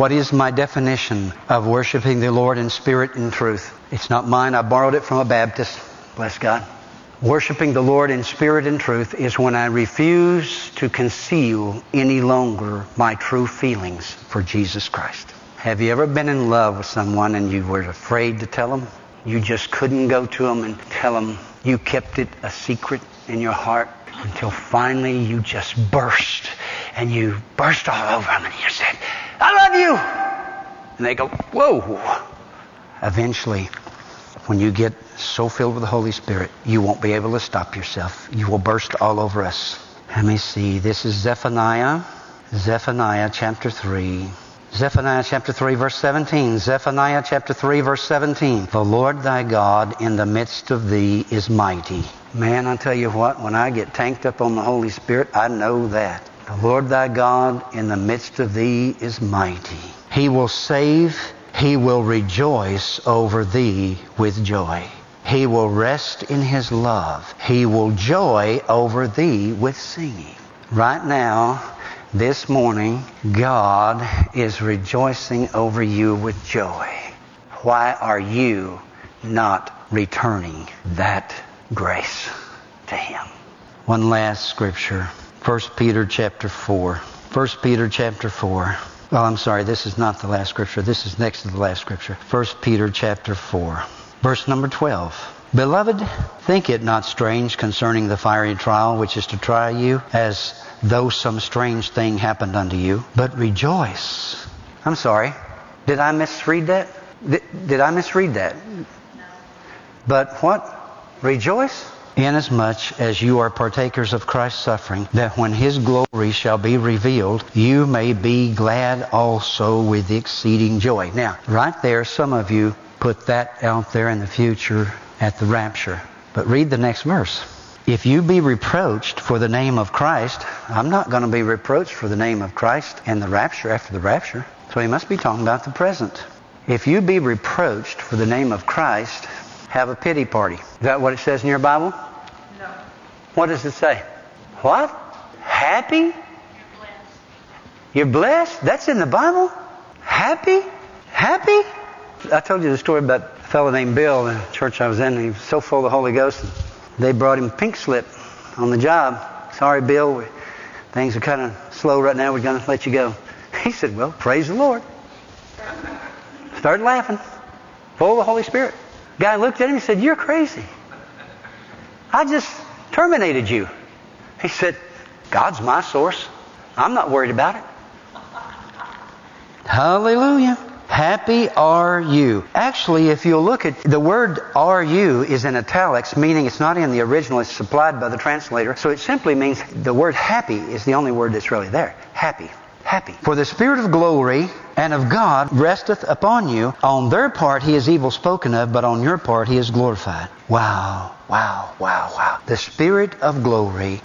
What is my definition of worshiping the Lord in spirit and truth? It's not mine. I borrowed it from a Baptist. Bless God. Worshiping the Lord in spirit and truth is when I refuse to conceal any longer my true feelings for Jesus Christ. Have you ever been in love with someone and you were afraid to tell them? You just couldn't go to them and tell them you kept it a secret in your heart until finally you just burst and you burst all over them and you said, love you. And they go, whoa. Eventually, when you get so filled with the Holy Spirit, you won't be able to stop yourself. You will burst all over us. Let me see. This is Zephaniah. Zephaniah chapter 3. Zephaniah chapter 3 verse 17. Zephaniah chapter 3 verse 17. The Lord thy God in the midst of thee is mighty. Man, I tell you what, when I get tanked up on the Holy Spirit, I know that. The Lord thy God in the midst of thee is mighty. He will save, he will rejoice over thee with joy. He will rest in his love. He will joy over thee with singing. Right now, this morning, God is rejoicing over you with joy. Why are you not returning that grace to Him? One last scripture. 1 Peter chapter 4. 1 Peter chapter 4. Well, I'm sorry, this is not the last scripture. This is next to the last scripture. 1 Peter chapter 4. Verse number 12. Beloved, think it not strange concerning the fiery trial which is to try you, as though some strange thing happened unto you, but rejoice. I'm sorry. Did I misread that? Did, did I misread that? But what? Rejoice? Inasmuch as you are partakers of Christ's suffering, that when his glory shall be revealed, you may be glad also with exceeding joy. Now, right there, some of you put that out there in the future at the rapture. But read the next verse. If you be reproached for the name of Christ, I'm not going to be reproached for the name of Christ and the rapture after the rapture. So he must be talking about the present. If you be reproached for the name of Christ, have a pity party. Is that what it says in your Bible? What does it say? What? Happy? You're blessed? That's in the Bible? Happy? Happy? I told you the story about a fellow named Bill in the church I was in. He was so full of the Holy Ghost. They brought him pink slip on the job. Sorry, Bill. We, things are kind of slow right now. We're going to let you go. He said, Well, praise the Lord. Started laughing. Full of the Holy Spirit. Guy looked at him and said, You're crazy. I just terminated you. He said, God's my source. I'm not worried about it. Hallelujah. Happy are you. Actually, if you'll look at the word are you is in italics, meaning it's not in the original, it's supplied by the translator. So it simply means the word happy is the only word that's really there. Happy. Happy. For the Spirit of glory and of God resteth upon you. On their part he is evil spoken of, but on your part he is glorified. Wow, wow, wow, wow. The Spirit of glory.